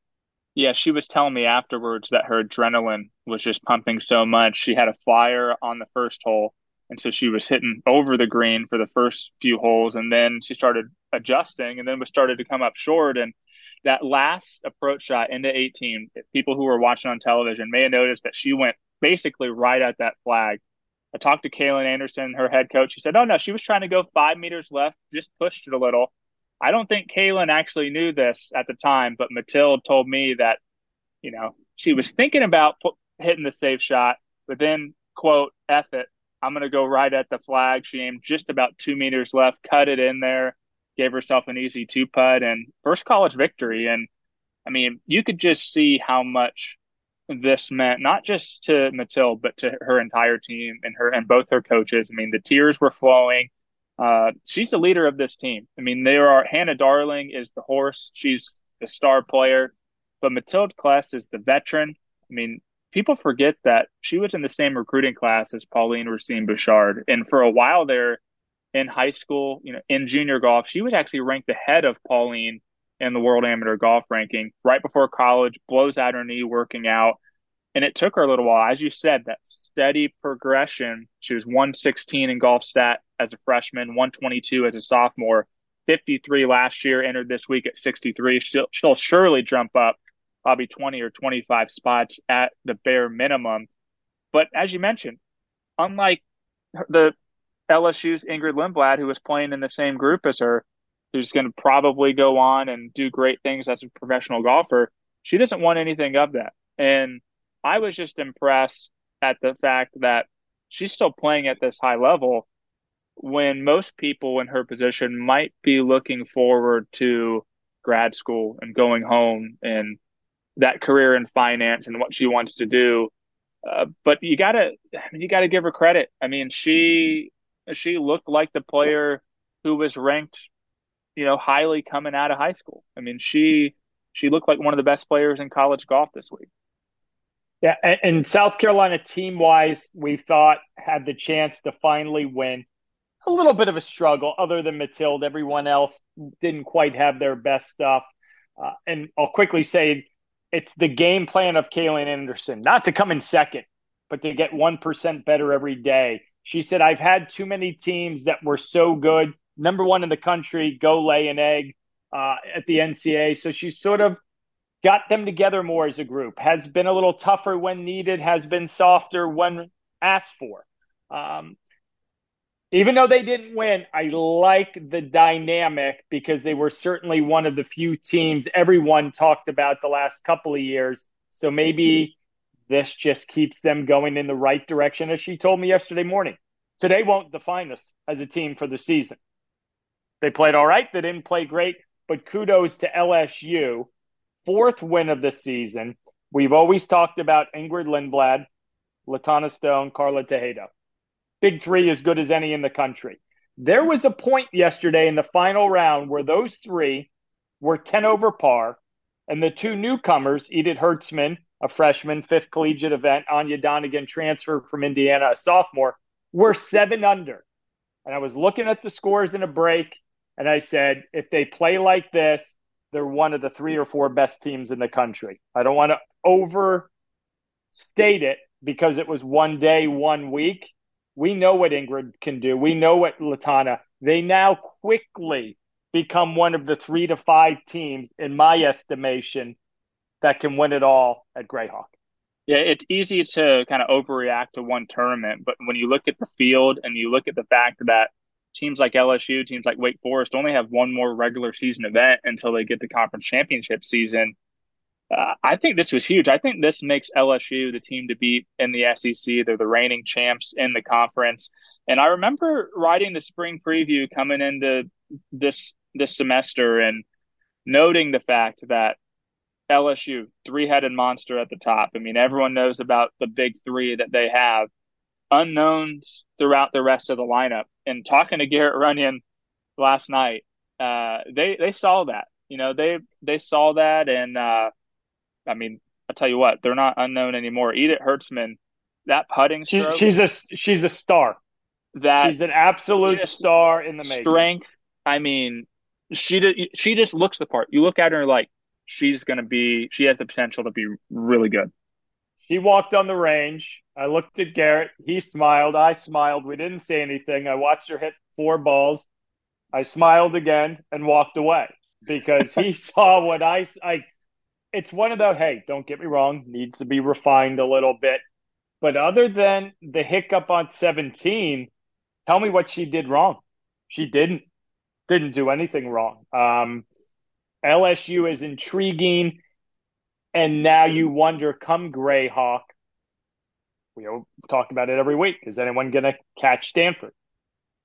Yeah, she was telling me afterwards that her adrenaline was just pumping so much. She had a flyer on the first hole, and so she was hitting over the green for the first few holes, and then she started adjusting, and then was started to come up short. And that last approach shot into 18, people who were watching on television may have noticed that she went basically right at that flag. I talked to Kalen Anderson, her head coach. She said, "Oh no, she was trying to go five meters left, just pushed it a little." I don't think Kalen actually knew this at the time, but Mathilde told me that, you know, she was thinking about hitting the safe shot, but then, quote, F it. I'm going to go right at the flag. She aimed just about two meters left, cut it in there, gave herself an easy two putt and first college victory. And I mean, you could just see how much this meant not just to Mathilde, but to her entire team and her and both her coaches. I mean, the tears were flowing. Uh, she's the leader of this team. I mean, there are Hannah Darling is the horse. She's the star player, but Mathilde Claisse is the veteran. I mean, people forget that she was in the same recruiting class as Pauline Roussin-Bouchard, and for a while there, in high school, you know, in junior golf, she was actually ranked ahead of Pauline in the World Amateur Golf ranking right before college. Blows out her knee working out. And it took her a little while, as you said, that steady progression. She was 116 in Golfstat as a freshman, 122 as a sophomore, 53 last year, entered this week at 63. She'll, she'll surely jump up probably 20 or 25 spots at the bare minimum. But as you mentioned, unlike the LSU's Ingrid Lindblad, who was playing in the same group as her, who's going to probably go on and do great things as a professional golfer, she doesn't want anything of that. And I was just impressed at the fact that she's still playing at this high level when most people in her position might be looking forward to grad school and going home and that career in finance and what she wants to do. Uh, but you gotta, I mean, you gotta give her credit. I mean, she she looked like the player who was ranked, you know, highly coming out of high school. I mean, she she looked like one of the best players in college golf this week. Yeah, and, South Carolina team wise, we thought had the chance to finally win. A little bit of a struggle, other than Mathilde. Everyone else didn't quite have their best stuff. Uh, and I'll quickly say it's the game plan of Kalen Anderson, not to come in second, but to get 1% better every day. She said, I've had too many teams that were so good, number one in the country, go lay an egg uh, at the NCAA. So she's sort of got them together more as a group, has been a little tougher when needed, has been softer when asked for. Um, even though they didn't win, I like the dynamic because they were certainly one of the few teams everyone talked about the last couple of years. So maybe this just keeps them going in the right direction, as she told me yesterday morning. Today won't define us as a team for the season. They played all right. They didn't play great, but kudos to LSU. Fourth win of the season. We've always talked about Ingrid Lindblad, Latanna Stone, Carla Tejedo big three as good as any in the country. There was a point yesterday in the final round where those three were 10 over par, and the two newcomers, Edith Hertzman, a freshman, fifth collegiate event, Anya Donegan, transfer from Indiana, a sophomore, were seven under. And I was looking at the scores in a break, and I said, if they play like this, they're one of the three or four best teams in the country. I don't want to overstate it because it was one day, one week. We know what Ingrid can do. We know what Latanna. They now quickly become one of the three to five teams, in my estimation, that can win it all at Grayhawk. Yeah, it's easy to kind of overreact to one tournament, but when you look at the field and you look at the fact that teams like LSU, teams like Wake Forest only have one more regular season event until they get the conference championship season, uh, I think this was huge. I think this makes LSU the team to beat in the SEC. They're the reigning champs in the conference. And I remember writing the spring preview coming into this this semester and noting the fact that LSU, three-headed monster at the top. I mean, everyone knows about the big three that they have. Unknowns throughout the rest of the lineup. And talking to Garrett Runion last night, uh, they they saw that. You know, they they saw that, and uh, I mean, I tell you what, they're not unknown anymore. Edith Hertzman, that putting stroke, she, she's a she's a star. That she's an absolute star in the making. strength. I mean, she she just looks the part. You look at her like she's going to be. She has the potential to be really good. She walked on the range. I looked at Garrett. He smiled. I smiled. We didn't say anything. I watched her hit four balls. I smiled again and walked away because he saw what I I it's one of the hey, don't get me wrong, needs to be refined a little bit. But other than the hiccup on 17, tell me what she did wrong. She didn't didn't do anything wrong. Um, LSU is intriguing, and now you wonder, come Grayhawk, we talk about it every week. Is anyone going to catch Stanford?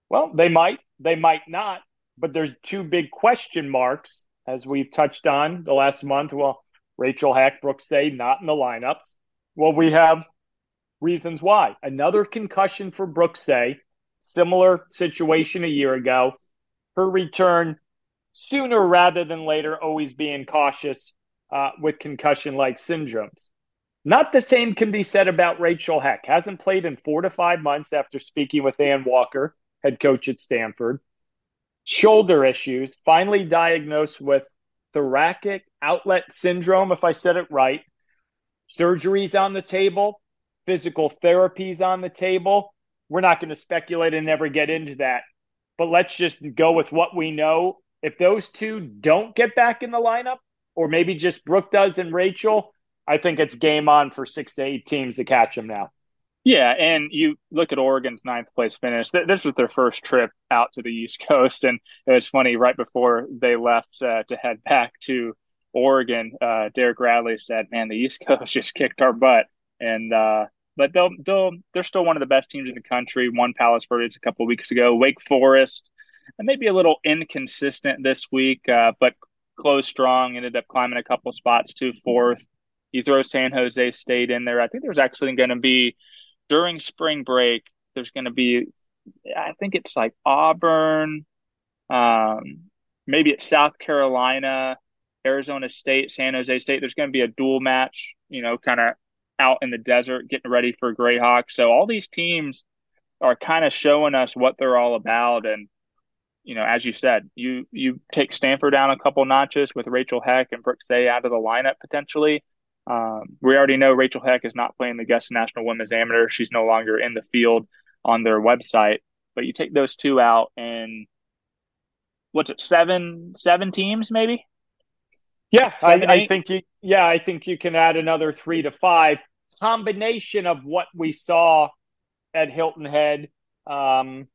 Well, they might, they might not, but there's two big question marks as we've touched on the last month. Well, Rachel Heck Brooke Seay not in the lineups. Well, we have reasons why. Another concussion for Brooke Seay, similar situation a year ago. Her return sooner rather than later, always being cautious uh, with concussion like syndromes. Not the same can be said about Rachel Heck. Hasn't played in four to five months after speaking with Anne Walker, head coach at Stanford. Shoulder issues, finally diagnosed with thoracic outlet syndrome, if I said it right. Surgeries on the table, physical therapies on the table. We're not going to speculate and never get into that. But let's just go with what we know. If those two don't get back in the lineup, or maybe just Brooke does and Rachel, I think it's game on for six to eight teams to catch them now. Yeah, and you look at Oregon's ninth place finish. This was their first trip out to the East Coast, and it was funny. Right before they left uh, to head back to Oregon, uh, Derek Radley said, "Man, the East Coast just kicked our butt." And uh, but they'll they'll they're still one of the best teams in the country. Won Palos Verdes a couple weeks ago. Wake Forest, and maybe a little inconsistent this week, uh, but closed strong. Ended up climbing a couple spots to fourth. You throw San Jose State in there. I think there's actually going to be during spring break, there's going to be, I think it's like Auburn, um, maybe it's South Carolina, Arizona State, San Jose State. There's going to be a dual match, you know, kind of out in the desert, getting ready for Grayhawk. So all these teams are kind of showing us what they're all about. And, you know, as you said, you you take Stanford down a couple notches with Rachel Heck and Brooke Seay out of the lineup potentially. Um, we already know Rachel Heck is not playing the Augusta National Women's Amateur. She's no longer in the field on their website. But you take those two out, and what's it, seven seven teams maybe? Yeah, seven, I, I think you. Yeah, I think you can add another three to five. Combination of what we saw at Hilton Head. Um,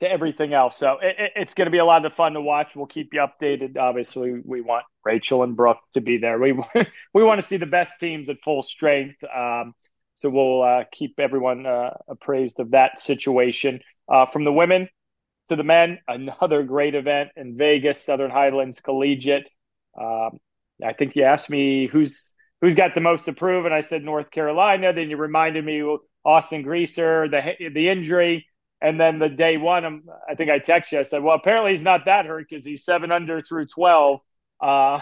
to everything else. So it, it's going to be a lot of fun to watch. We'll keep you updated. Obviously, we want Rachel and Brooke to be there. We we want to see the best teams at full strength. Um, so we'll uh, keep everyone uh, appraised of that situation. Uh, from the women to the men, another great event in Vegas, Southern Highlands Collegiate. Um, I think you asked me who's who's got the most to prove, and I said North Carolina. Then you reminded me Austin Greaser, the the injury. And then the day one, I'm, i think I texted you. I said, well, apparently he's not that hurt because he's seven under through 12. Uh,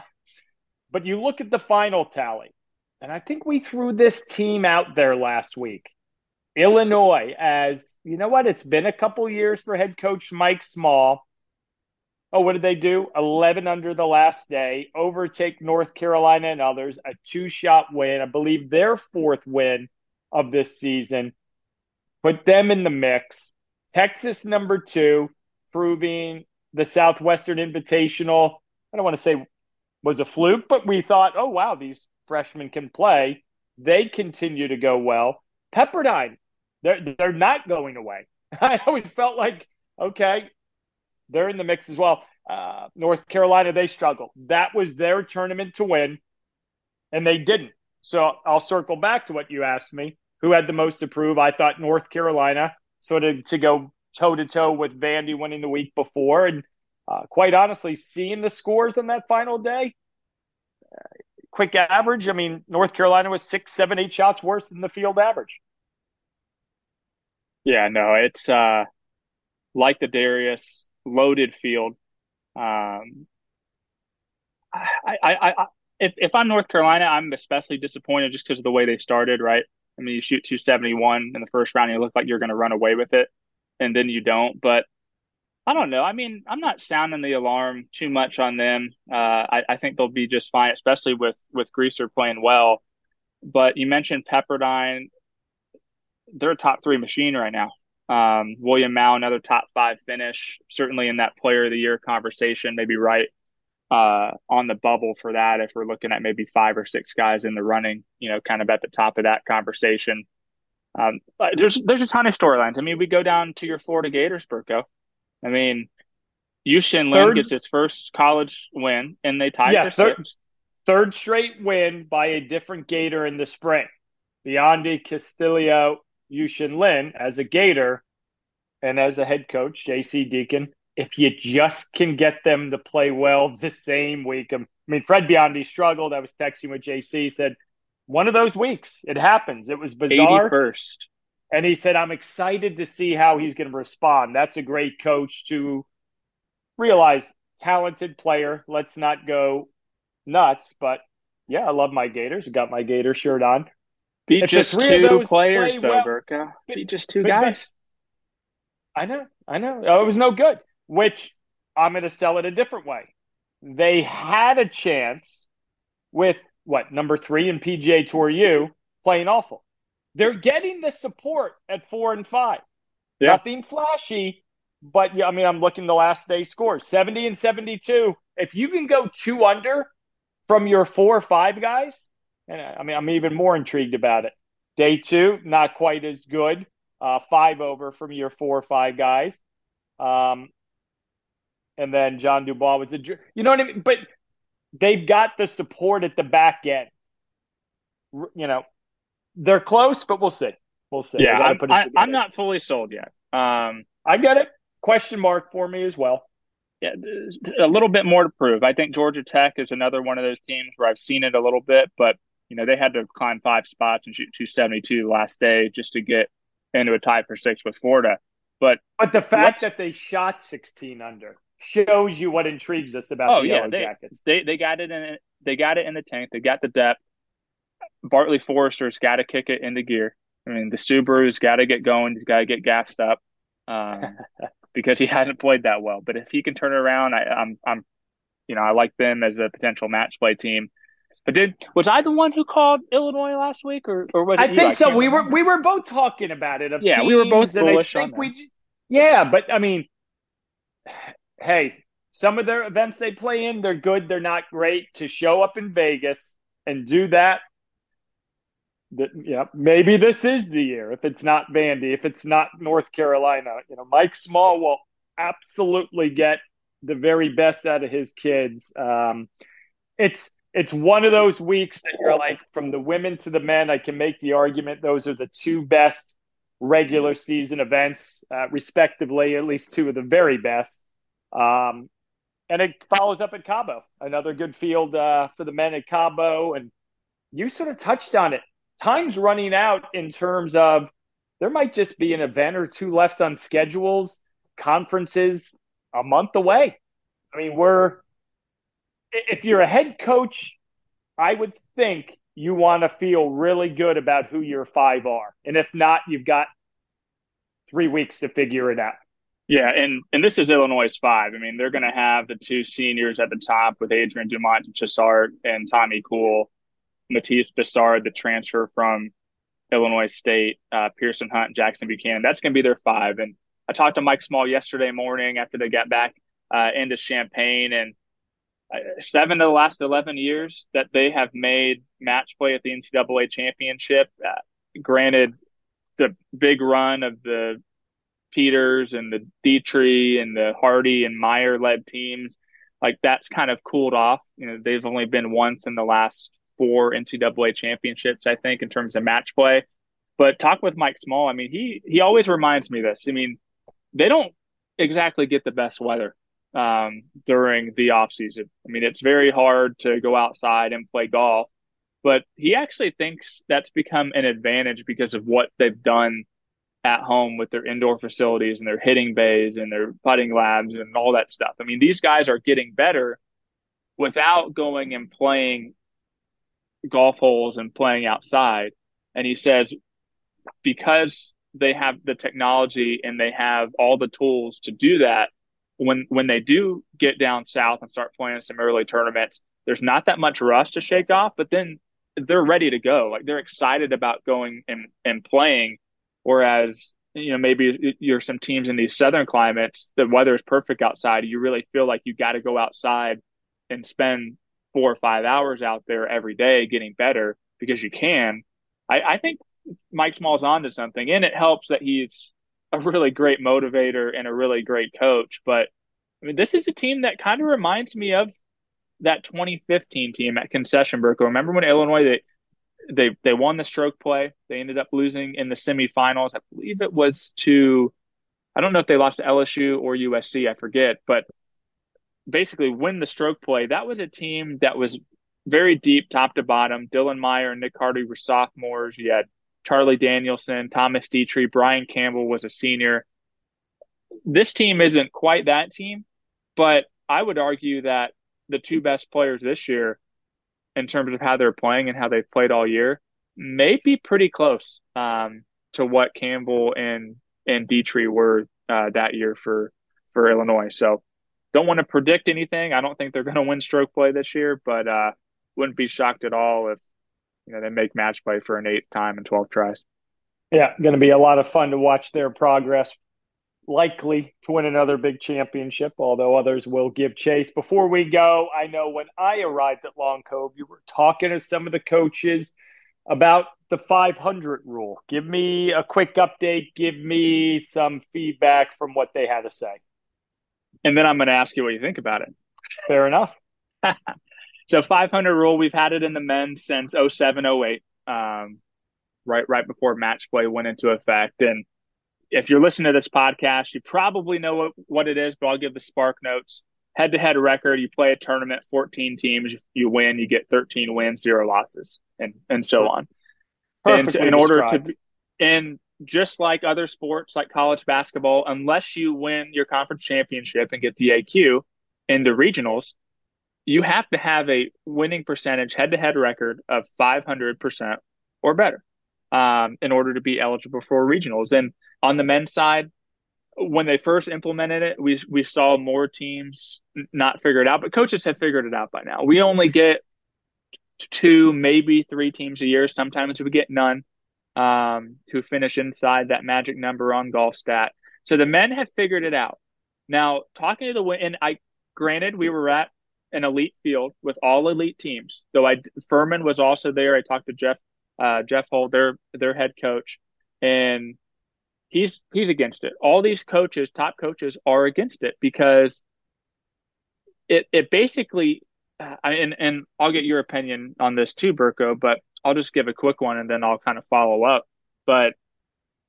but you look at the final tally, and I think we threw this team out there last week. Illinois, as you know what? It's been a couple years for head coach Mike Small. Oh, what did they do? 11 under the last day, overtake North Carolina and others, a two shot win. I believe their fourth win of this season. Put them in the mix. Texas number two, proving the Southwestern Invitational. I don't want to say was a fluke, but we thought, oh wow, these freshmen can play. They continue to go well. Pepperdine, they're they're not going away. I always felt like, okay, they're in the mix as well. Uh, North Carolina, they struggled. That was their tournament to win, and they didn't. So I'll circle back to what you asked me. Who had the most to prove? I thought North Carolina sort of to go toe to toe with Vandy winning the week before. And uh, quite honestly, seeing the scores on that final day, uh, quick average. I mean, North Carolina was six, seven, eight shots worse than the field average. Yeah, no, it's uh, like the Darius loaded field. Um, I, I, I, if if I'm North Carolina, I'm especially disappointed just because of the way they started. Right, I mean, you shoot 271 in the first round, you look like you're going to run away with it, and then you don't. But I don't know. I mean, I'm not sounding the alarm too much on them. Uh, I, I, think they'll be just fine, especially with with Greaser playing well. But you mentioned Pepperdine; they're a top three machine right now. Um, William Mouw, another top five finish, certainly in that Player of the Year conversation, maybe right uh, on the bubble for that if we're looking at maybe five or six guys in the running, you know, kind of at the top of that conversation. Um, there's there's a ton of storylines. I mean, we go down to your Florida Gators, Burko. I mean, Yuxin Lin gets its first college win, and they tie yeah, for third, sixth. Third straight win by a different Gator in the spring. Biondi Castillo, Yuxin Lin as a Gator, and as a head coach, J.C. Deacon if you just can get them to play well the same week. I mean, Fred Biondi struggled. I was texting with JC, said, one of those weeks. It happens. It was bizarre. 81st. And he said, I'm excited to see how he's going to respond. That's a great coach to realize talented player. Let's not go nuts. But yeah, I love my Gators. I got my Gator shirt on. Beat just two players, though, well, Burko. Beat just two guys. I know. I know. Oh, it was no good, which I'm going to sell it a different way. They had a chance with what, number three in PGA Tour U playing awful. They're getting the support at four and five. Yeah. Nothing flashy, but yeah, I mean, I'm looking the last day scores 70 and 72. If you can go two under from your four or five guys, and I mean, I'm even more intrigued about it. Day two, not quite as good. Uh, five over from your four or five guys. Um, and then John Dubois was a, you know what I mean? But they've got the support at the back end. You know, they're close, but we'll see. We'll see. Yeah, I, am not fully sold yet. Um, I get it. Question mark for me as well. Yeah, a little bit more to prove. I think Georgia Tech is another one of those teams where I've seen it a little bit, but you know they had to climb five spots and shoot 272 last day just to get into a tie for six with Florida. But but the fact that they shot 16 under shows you what intrigues us about oh, the yeah, Yellow they, Jackets. They they got it in they got it in the tank. They got the depth. Bartley Forrester's got to kick it into gear. I mean, the Subaru's got to get going. He's got to get gassed up um, because he hasn't played that well. But if he can turn it around, I, I'm I'm you know I like them as a potential match play team. But did was I the one who called Illinois last week, or or was I think I so. We remember. were we were both talking about it. yeah, we were both bullish on we, Yeah, but I mean, hey, some of their events they play in, they're good, they're not great. To show up in Vegas and do that, that yeah, maybe this is the year. If it's not Vandy, if it's not North Carolina, you know, Mike Small will absolutely get the very best out of his kids. Um, it's it's one of those weeks that you're like, from the women to the men, I can make the argument those are the two best regular season events, uh, respectively, at least two of the very best. Um, and it follows up at Cabo, another good field uh, for the men at Cabo. And you sort of touched on it. Time's running out in terms of there might just be an event or two left on schedules, conferences a month away. I mean, we're, if you're a head coach, I would think you want to feel really good about who your five are. And if not, you've got three weeks to figure it out. Yeah, and and this is Illinois' five. I mean, they're going to have the two seniors at the top with Adrien Dumont Chassart and Tommy Kuhl, Matthis Besard, the transfer from Illinois State, uh, Piercen Hunt, Jackson Buchanan. That's going to be their five. And I talked to Mike Small yesterday morning after they got back uh, into Champaign, and uh, seven of the last eleven years that they have made match play at the NCAA championship. Uh, granted, the big run of the Pieters and the Detry and the Hardy and Meyer led teams, like that's kind of cooled off. You know, they've only been once in the last four NCAA championships, I think, in terms of match play. But talk with Mike Small. I mean, he he always reminds me this. I mean, they don't exactly get the best weather um, during the off season. I mean, it's very hard to go outside and play golf. But he actually thinks that's become an advantage because of what they've done at home with their indoor facilities and their hitting bays and their putting labs and all that stuff. I mean, these guys are getting better without going and playing golf holes and playing outside. And he says, because they have the technology and they have all the tools to do that, when when they do get down south and start playing some early tournaments, there's not that much rust to shake off, but then they're ready to go. Like they're excited about going and, and playing Whereas, you know, maybe you're some teams in these southern climates, the weather is perfect outside. You really feel like you got to go outside and spend four or five hours out there every day getting better because you can. I, I think Mike Small's on to something, and it helps that he's a really great motivator and a really great coach. But I mean, this is a team that kind of reminds me of that 2015 team at Concession Burko. Remember when Illinois they they they won the stroke play. They ended up losing in the semifinals. I believe it was to I don't know if they lost to LSU or USC, I forget, but basically win the stroke play. That was a team that was very deep, top to bottom. Dylan Meyer and Nick Hardy were sophomores. You had Charlie Danielson, Thomas Detry, Brian Campbell was a senior. This team isn't quite that team, but I would argue that the two best players this year, in terms of how they're playing and how they've played all year, may be pretty close um, to what Campbell and and Detry were uh, that year for for Illinois. So don't want to predict anything. I don't think they're going to win stroke play this year, but uh, wouldn't be shocked at all if you know they make match play for an eighth time in 12 tries. Yeah, going to be a lot of fun to watch their progress. Likely to win another big championship, although others will give chase. Before we go, I know when I arrived at Long Cove, you were talking to some of the coaches about the 500 rule. Give me a quick update. Give me some feedback from what they had to say. And then I'm going to ask you what you think about it. Fair enough. so 500 rule, we've had it in the men since 07, 08, um, right, right before match play went into effect. And if you're listening to this podcast, you probably know what, what it is, but I'll give the spark notes. Head to head record, you play a tournament, 14 teams, you win, you get 13 wins, zero losses, and, and so on. Perfectly and in order described. to, and just like other sports like college basketball, unless you win your conference championship and get the AQ into regionals, you have to have a winning percentage head to head record of 500% or better um, in order to be eligible for regionals. And on the men's side, when they first implemented it, we we saw more teams not figure it out, but coaches have figured it out by now. We only get two, maybe three teams a year. Sometimes we get none um, to finish inside that magic number on Golfstat. So the men have figured it out. Now, talking to the and I granted we were at an elite field with all elite teams. Though I Furman was also there. I talked to Jeff uh, Jeff Hull, their their head coach, and he's he's against it. All these coaches, top coaches, are against it because it it basically, uh, and and I'll get your opinion on this too, Burko, but I'll just give a quick one and then I'll kind of follow up. But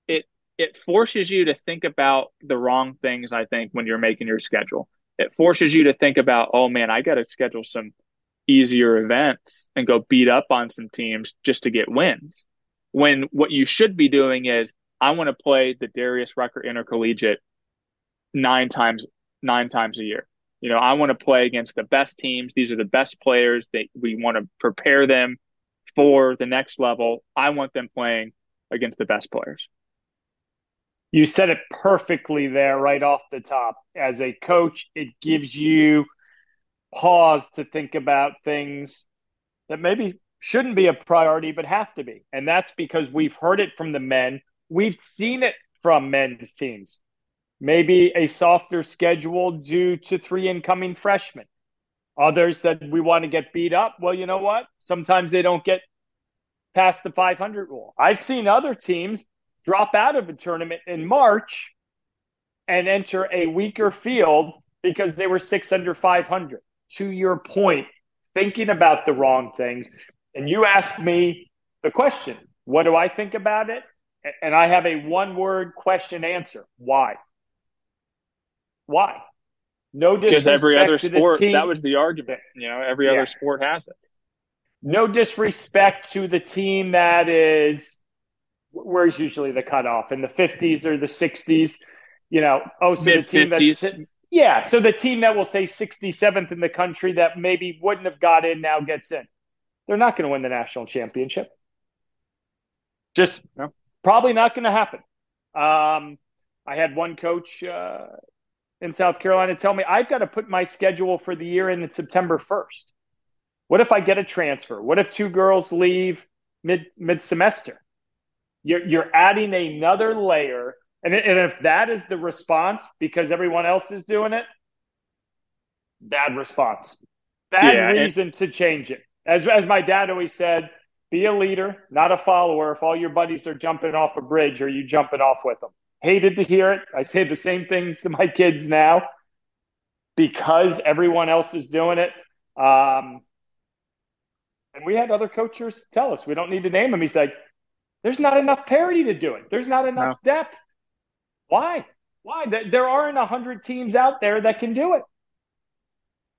it it forces you to think about the wrong things. I think when you're making your schedule, it forces you to think about, oh man, I got to schedule some easier events and go beat up on some teams just to get wins. When what you should be doing is I want to play the Darius Rucker Intercollegiate nine times nine times a year. You know, I want to play against the best teams. These are the best players that we want to prepare them for the next level. I want them playing against the best players. You said it perfectly there right off the top. As a coach, it gives you pause to think about things that maybe shouldn't be a priority but have to be. And that's because we've heard it from the men We've seen it from men's teams. Maybe a softer schedule due to three incoming freshmen. Others said we want to get beat up. Well, you know what? Sometimes they don't get past the 500 rule. I've seen other teams drop out of a tournament in March and enter a weaker field because they were six under 500. To your point, thinking about the wrong things. And you asked me the question, what do I think about it? And I have a one word question answer. Why? Why? No disrespect Because every other sport, that was the argument. You know, every yeah. other sport has it. No disrespect to the team that is, where's usually the cutoff? In the 50s or the 60s? You know, oh, so Mid-50s. the team that's. Yeah, so the team that will say 67th in the country that maybe wouldn't have got in now gets in. They're not going to win the national championship. Just no probably not going to happen. Um, I had one coach uh, in South Carolina tell me I've got to put my schedule for the year in in September 1st. What if I get a transfer? What if two girls leave mid mid semester? You're you're adding another layer, and and if that is the response because everyone else is doing it, bad response, bad yeah, reason to change it. As as my dad always said, be a leader, not a follower. If all your buddies are jumping off a bridge, are you jumping off with them? Hated to hear it. I say the same things to my kids now because everyone else is doing it. Um, and we had other coaches tell us, we don't need to name him. He's like, there's not enough parity to do it. There's not enough no. depth. Why? Why? There aren't a hundred teams out there that can do it.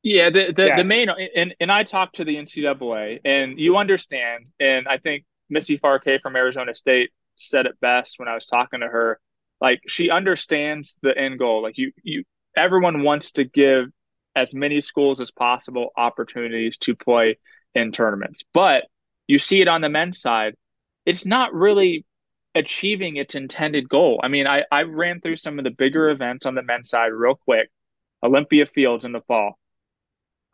Yeah, the the, yeah. the main and and I talked to the NCAA, and you understand, and I think Missy Farr-Kaye from Arizona State said it best when I was talking to her. Like she understands the end goal. Like you, you, everyone wants to give as many schools as possible opportunities to play in tournaments, but you see it on the men's side. It's not really achieving its intended goal. I mean, I, I ran through some of the bigger events on the men's side real quick. Olympia Fields in the fall.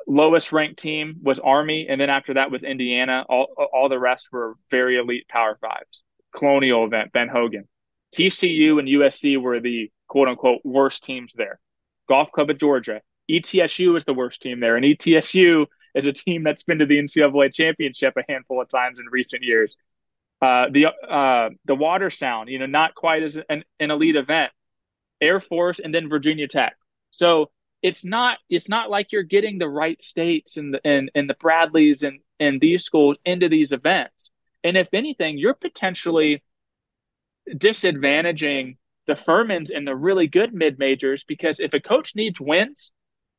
Lowest ranked team was Army, and then after that was Indiana. All all the rest were very elite Power Fives. Colonial event, Ben Hogan. TCU and USC were the quote unquote worst teams there. Golf Club of Georgia. ETSU is the worst team there, and ETSU is a team that's been to the NCAA championship a handful of times in recent years. Uh, the uh, the Watersound, you know, not quite as an, an elite event. Air Force and then Virginia Tech. So it's not it's not like you're getting the Wright States and the and, and the Bradleys and and these schools into these events. And if anything, you're potentially disadvantaging the Furmans and the really good mid majors because if a coach needs wins,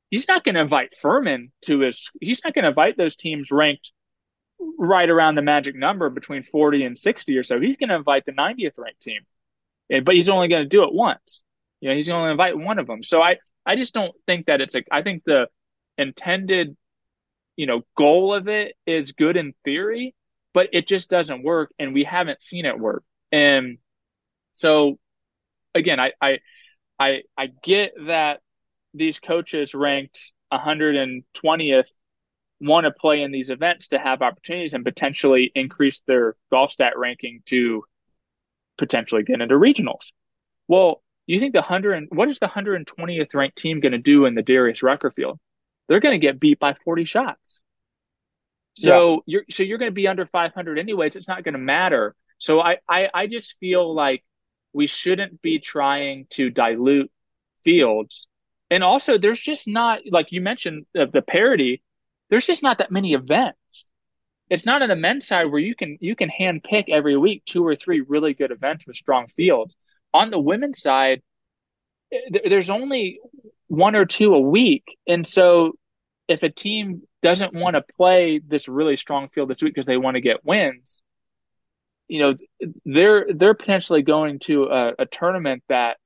he's not going to invite Furman to his. He's not going to invite those teams ranked right around the magic number between 40 and 60 or so. He's going to invite the 90th ranked team, but he's only going to do it once. You know, he's going to invite one of them. So I, I just don't think that it's a, I think the intended, you know, goal of it is good in theory, but it just doesn't work. And we haven't seen it work. And so again, I, I, I, I get that these coaches ranked 120th want to play in these events to have opportunities and potentially increase their Golfstat ranking to potentially get into regionals. Well, you think the hundred what is the 120th ranked team going to do in the Darius Rucker field? They're going to get beat by 40 shots. So yeah. you're so you're going to be under 500 anyways. It's not going to matter. So I, I I just feel like we shouldn't be trying to dilute fields. And also, there's just not like you mentioned the, the parity there's just not that many events. It's not on the men's side where you can you can hand pick every week two or three really good events with strong fields. On the women's side, there's only one or two a week, and so if a team doesn't want to play this really strong field this week because they want to get wins, you know, they're they're potentially going to a, a tournament that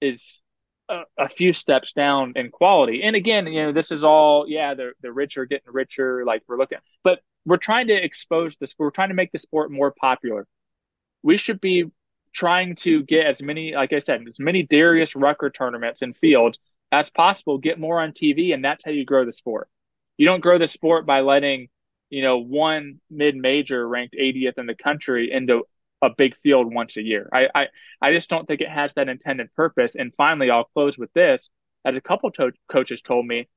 is a, a, few steps down in quality. And again, you know, this is all, yeah, the the rich are getting richer. Like we're looking, but we're trying to expose this. We're trying to make the sport more popular. We should be trying to get as many, like I said, as many Darius Rucker tournaments and fields as possible. Get more on TV, and that's how you grow the sport. You don't grow the sport by letting you know one mid major ranked 80th in the country into a big field once a year. I, I, I just don't think it has that intended purpose. And finally, I'll close with this. As a couple to- coaches told me,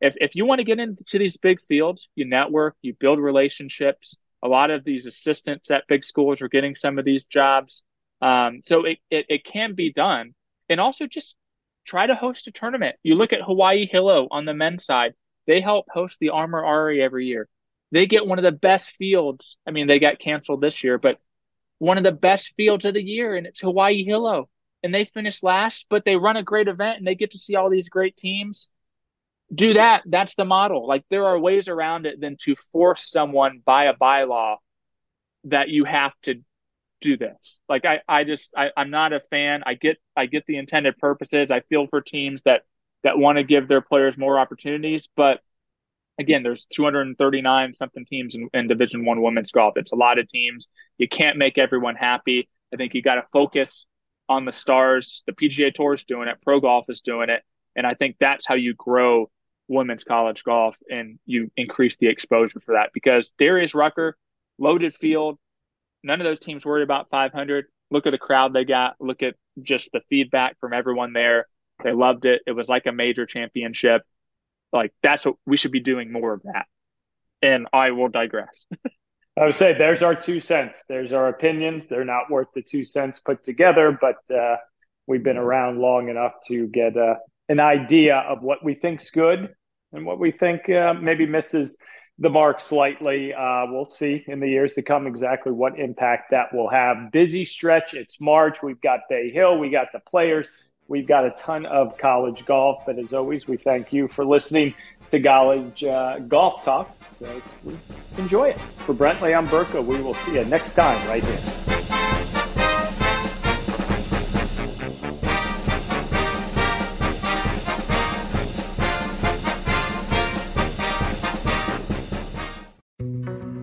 if, if you want to get into these big fields, you network, you build relationships. A lot of these assistants at big schools are getting some of these jobs. Um, so it, it, it can be done. And also just try to host a tournament. You look at Hawaii Hilo on the men's side, they help host the Amer Ari every year. They get one of the best fields. I mean, they got canceled this year, but one of the best fields of the year, and it's Hawaii Hilo. And they finish last, but they run a great event and they get to see all these great teams. Do that. That's the model. Like there are ways around it than to force someone by a bylaw that you have to do this. Like I, I just I, I'm not a fan. I get I get the intended purposes. I feel for teams that that want to give their players more opportunities, but again, there's 239 something teams in, in Division One women's golf. It's a lot of teams. You can't make everyone happy. I think you got to focus on the stars. The PGA Tour is doing it. Pro Golf is doing it, and I think that's how you grow women's college golf and you increase the exposure for that. Because Darius Rucker, loaded field, none of those teams worry about 500. Look at the crowd they got. Look at just the feedback from everyone there. They loved it. It was like a major championship like that's what we should be doing more of that. And I will digress. I would say there's our two cents. There's our opinions. They're not worth the two cents put together, but uh, we've been around long enough to get uh, an idea of what we think's good and what we think uh, maybe misses the mark slightly. Uh, we'll see in the years to come exactly what impact that will have. Busy stretch. It's March. We've got Bay Hill. We got the players We've got a ton of college golf, but as always, we thank you for listening to College uh, Golf Talk. So enjoy it. For Brentley, I'm Burko. We will see you next time right here.